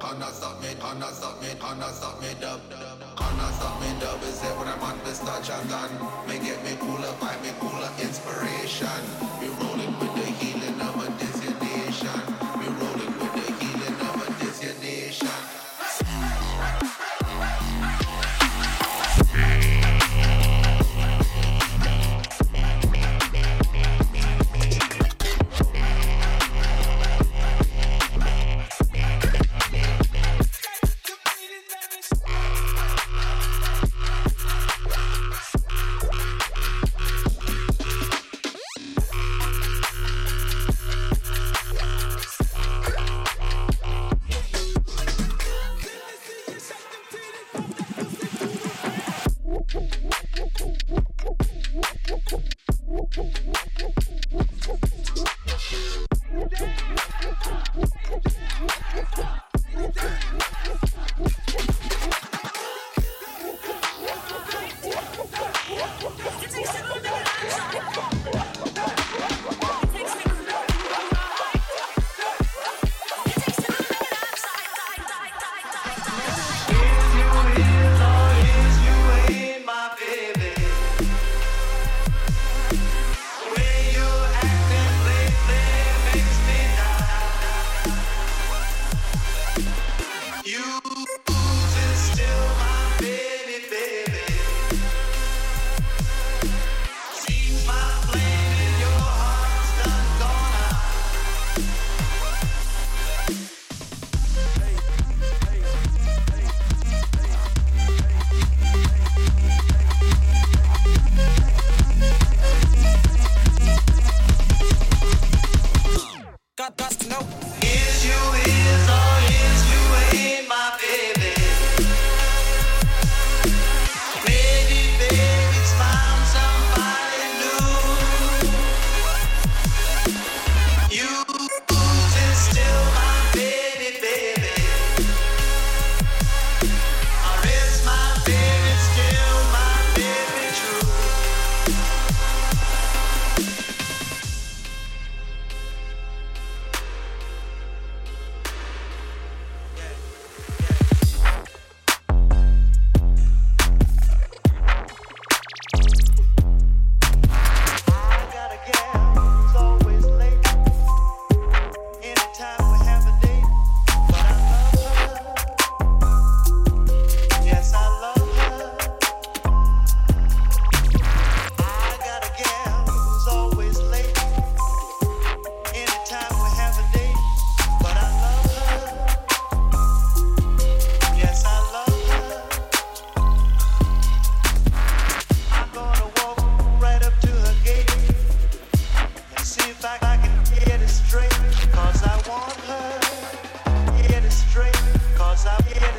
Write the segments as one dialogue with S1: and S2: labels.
S1: Can't stop me, can't stop me, can't
S2: stop me. Dub, can't stop me. Dub is it when I'm on this touch and gun. Me get me cooler, find me cooler inspiration. We
S3: roll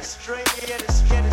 S3: Australian
S4: is
S5: getting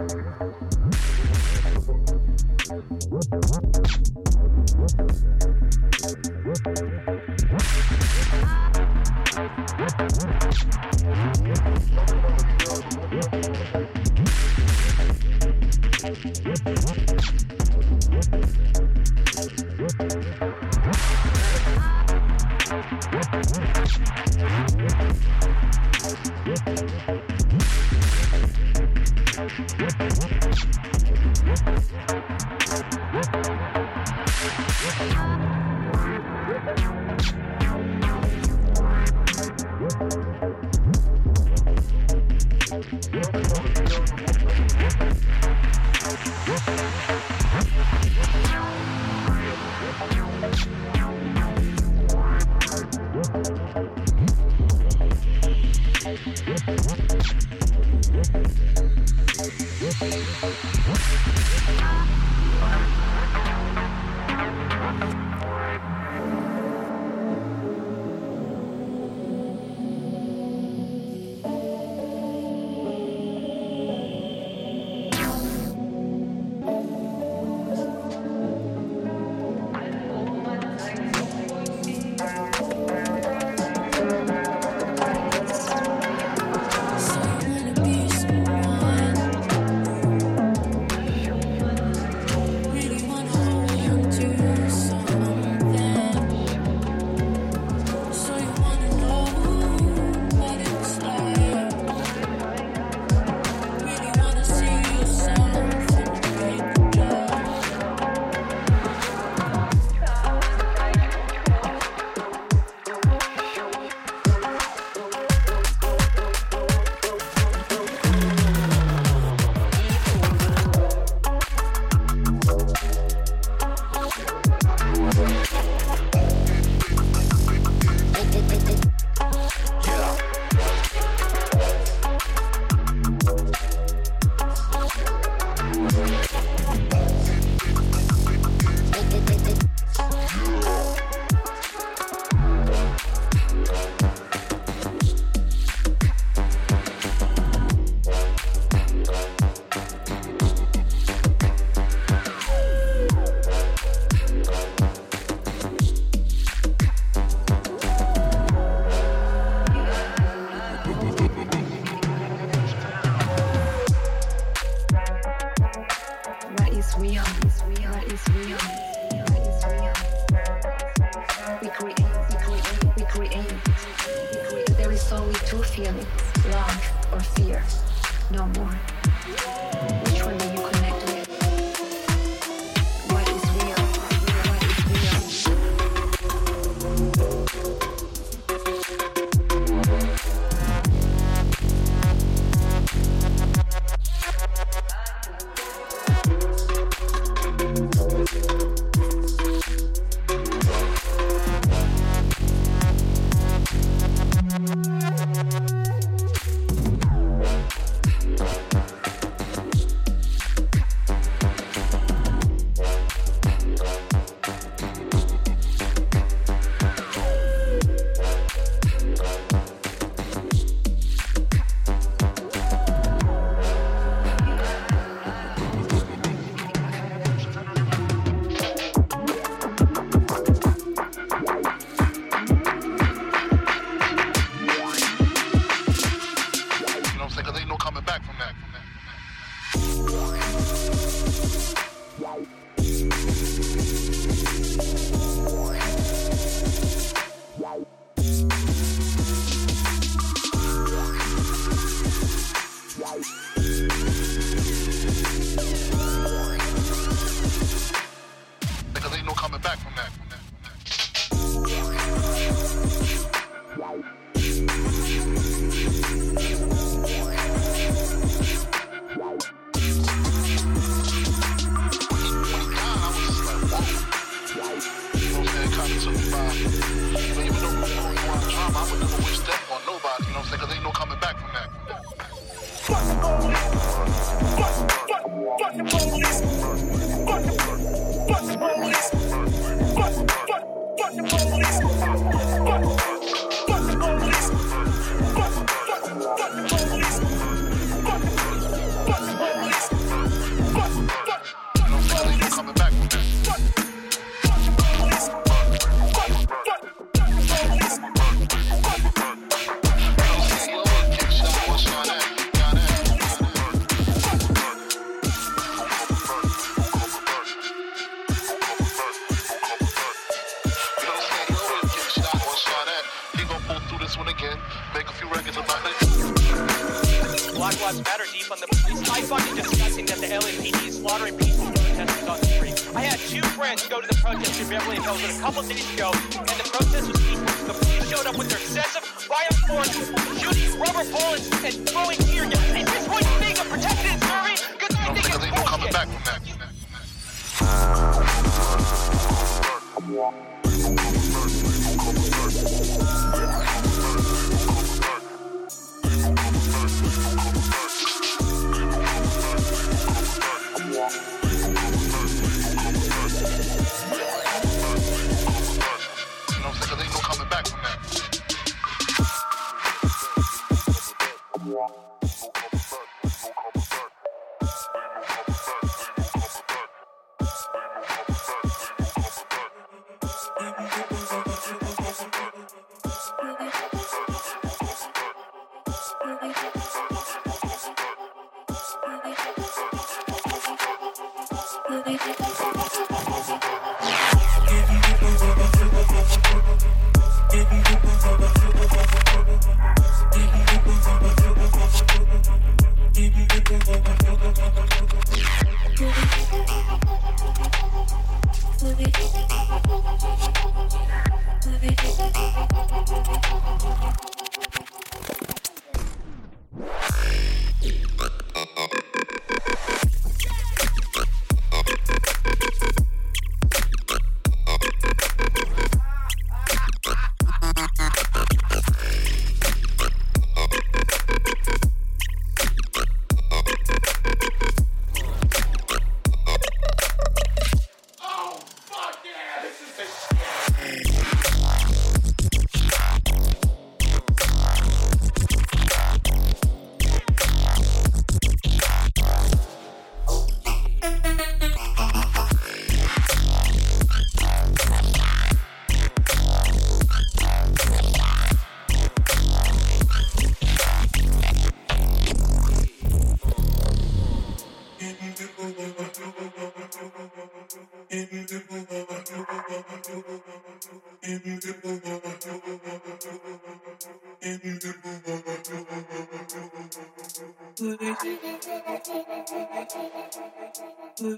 S5: What
S6: the
S7: One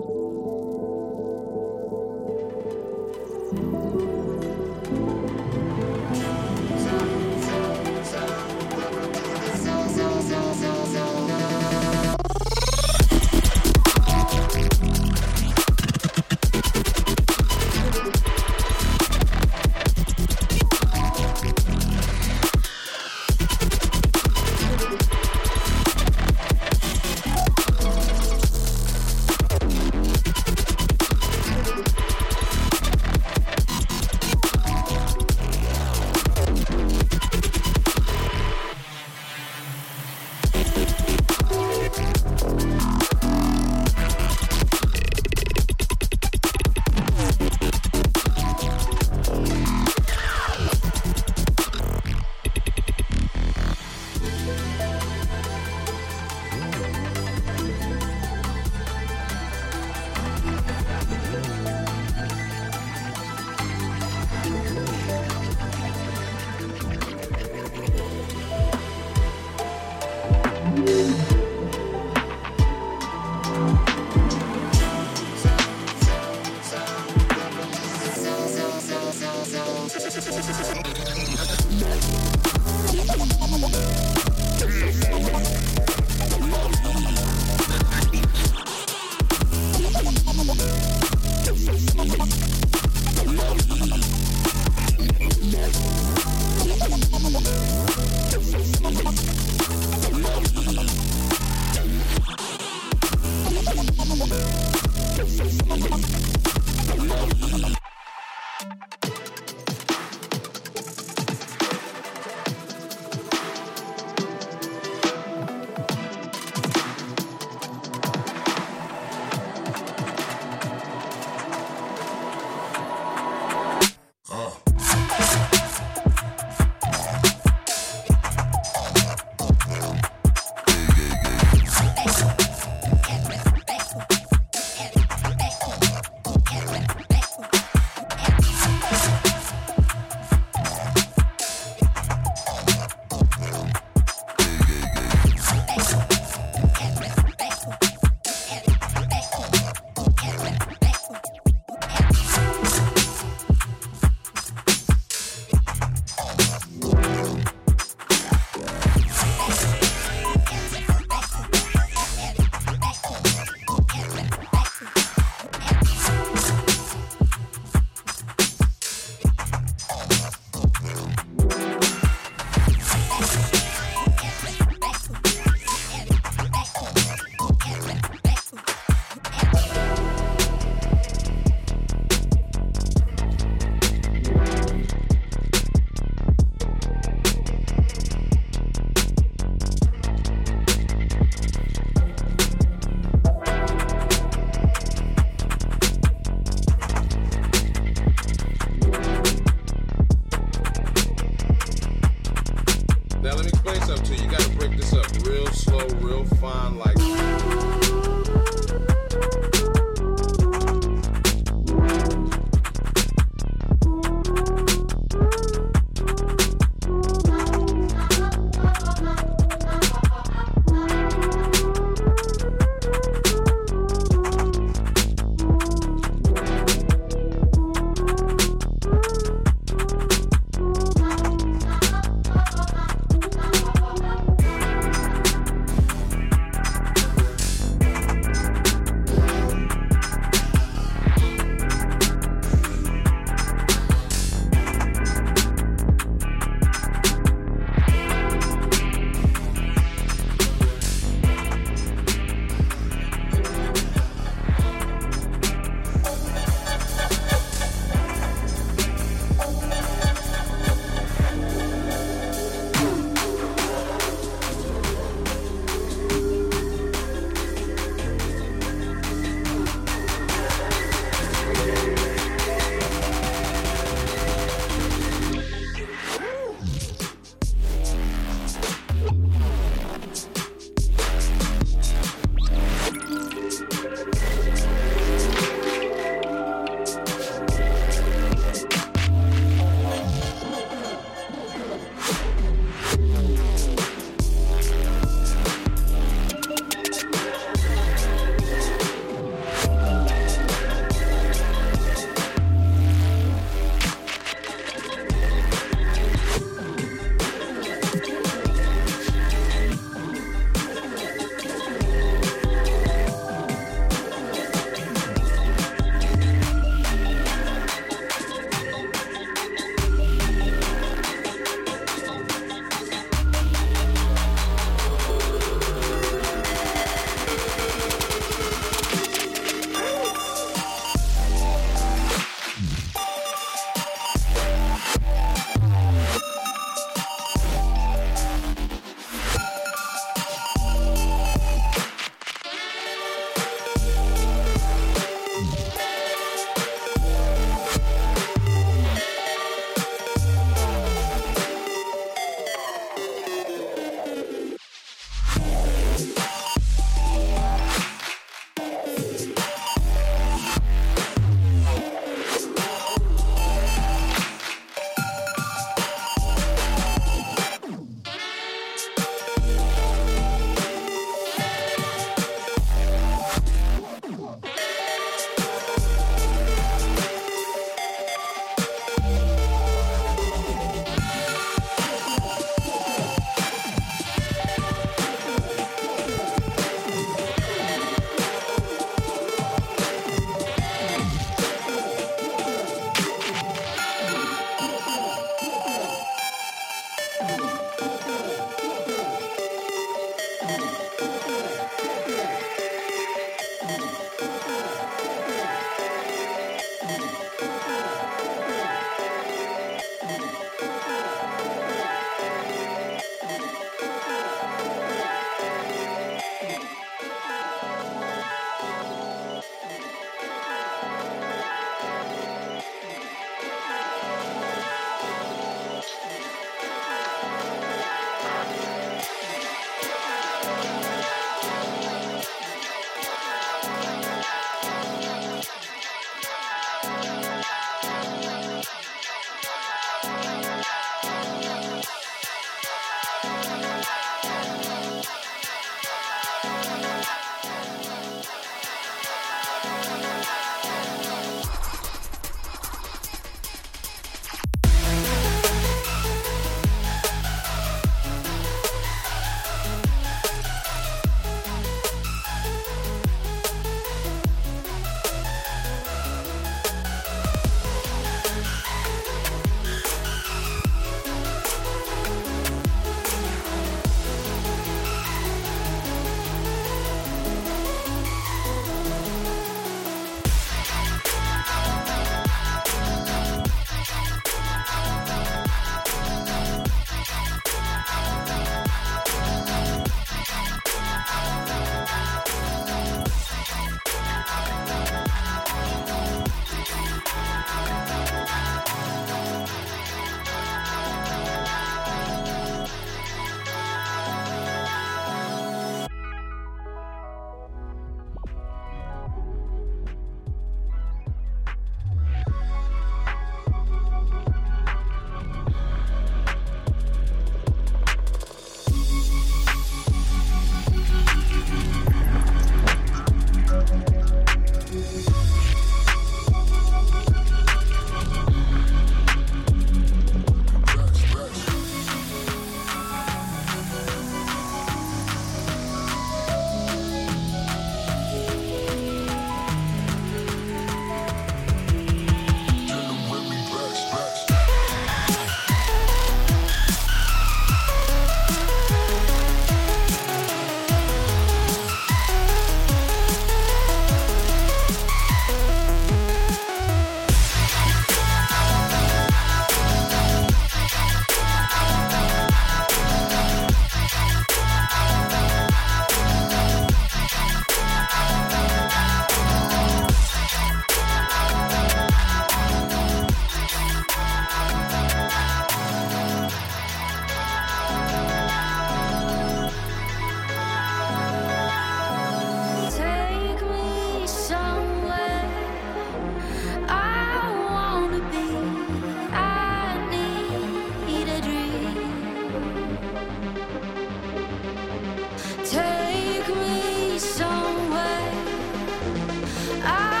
S8: 啊。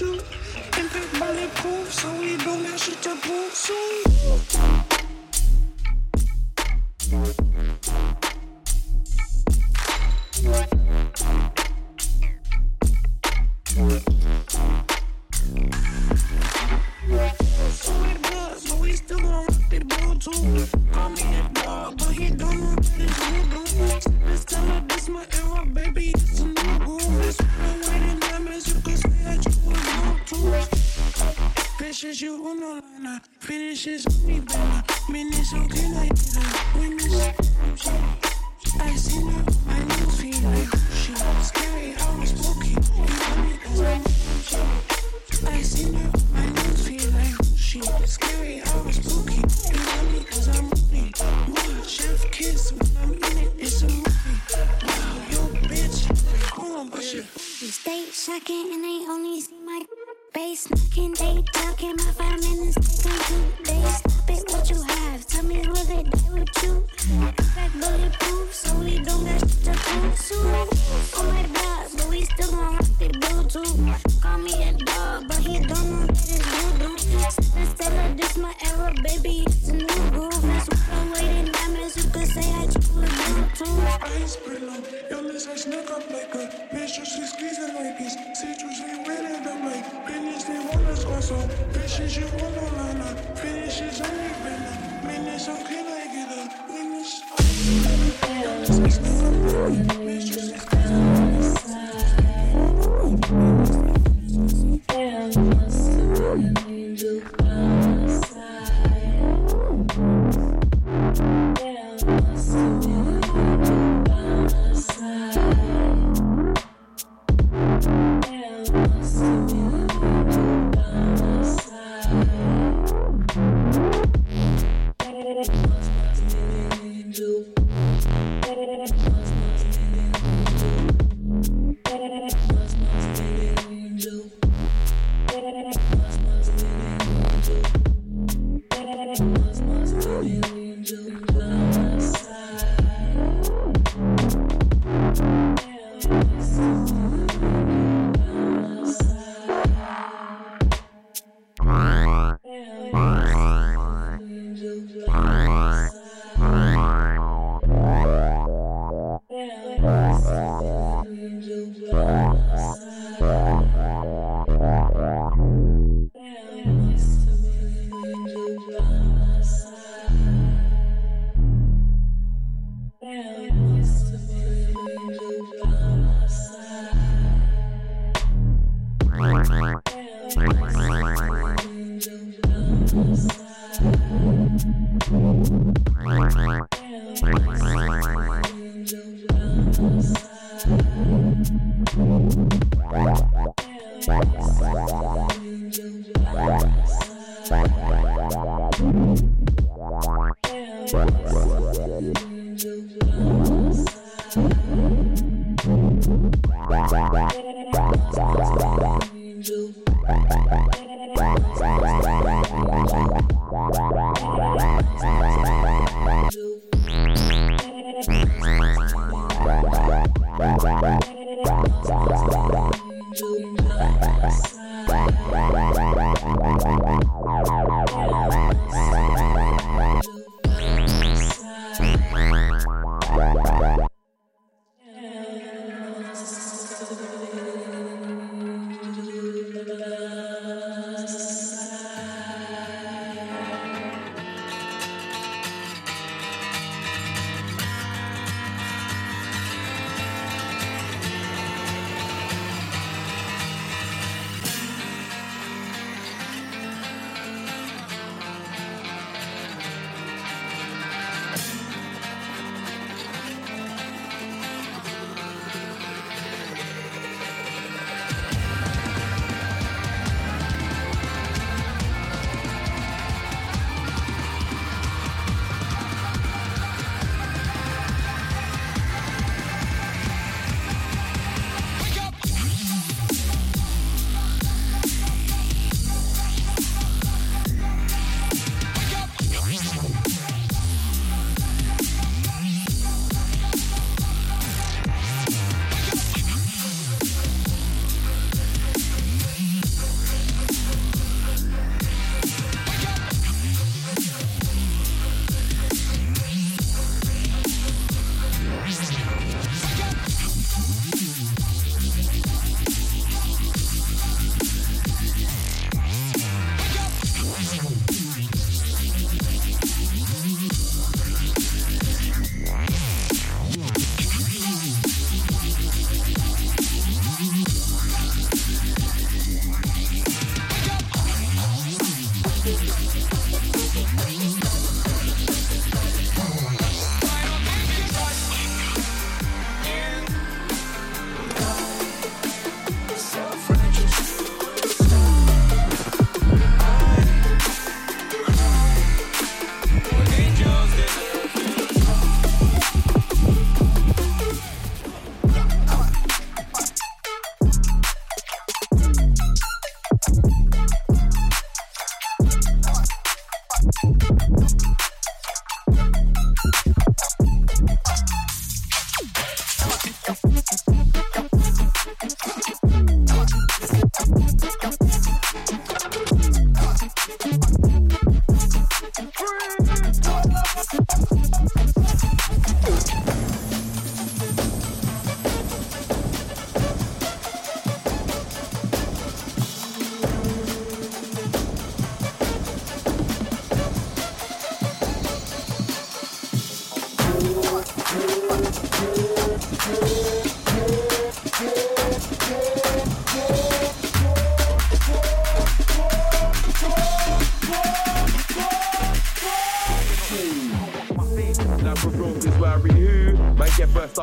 S8: That Angel.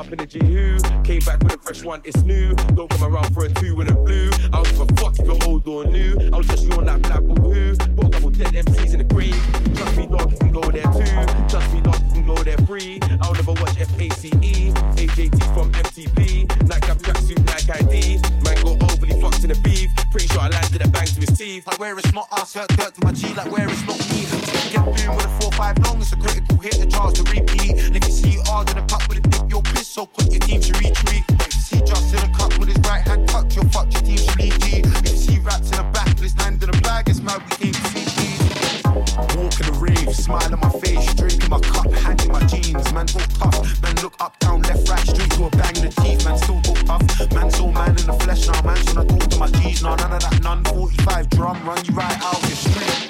S8: Up
S9: energy who came back with a fresh one, it's new. Don't come around for a two when it blue. I don't give a fuck if you're old or new. I'll just you on that black who. Got a couple dead MCs in the grave. Trust me, dog, you can go there too. Trust me, dog, you go there free. I'll never watch FACE, AJT from MTP. Nightcap tracksuit, Nike ID. Man go overly fucked in the beef. Pretty sure I landed a bang to his teeth.
S10: Like where it's not us, hurt dirt to my G, like where it's not me. Get boom with a 4-5 long, it's a critical hit, the chance to repeat. And if you see hard in a puck with a dip, you'll piss, so put your team should retreat. If you see just in a cup with his right hand tucked, you'll fuck your team should leave G. If you see raps in the back with his hand in the bag, it's mad we came to see. Walk in the rave, smile on my face, drinking my Man, all tough, man, look up, down, left, right, straight to a bang the teeth. Man, still book tough, man, so man in the flesh now. Man, I talk to my G's now. None of that, none 45 drum, run you right out your street.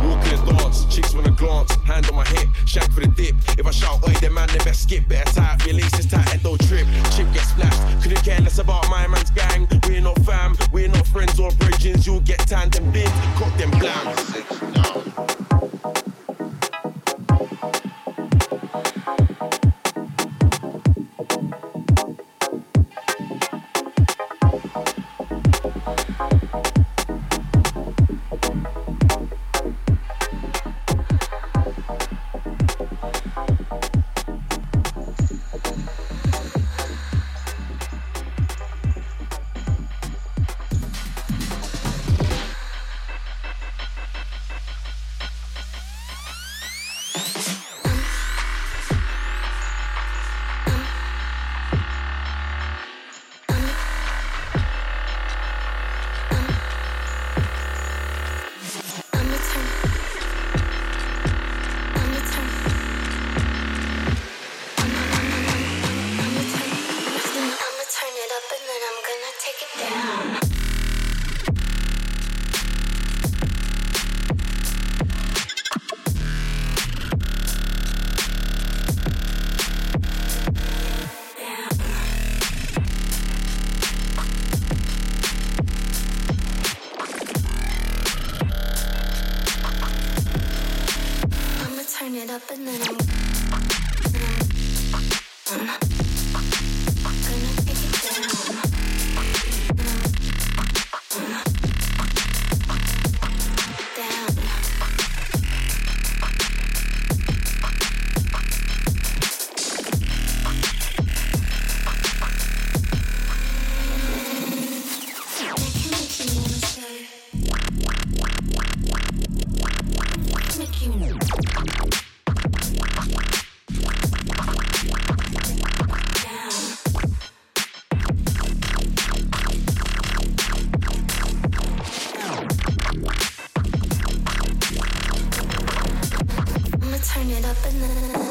S9: Walk in the dance, chicks wanna glance, hand on my hip, shank for the dip. If I shout, oi, then man, they best skip. Better tie up your laces tight and don't trip. Chip get splashed, couldn't care less about my man's gang. We're not fam, we're not friends or bridges. You'll get tanned and bin,
S1: up and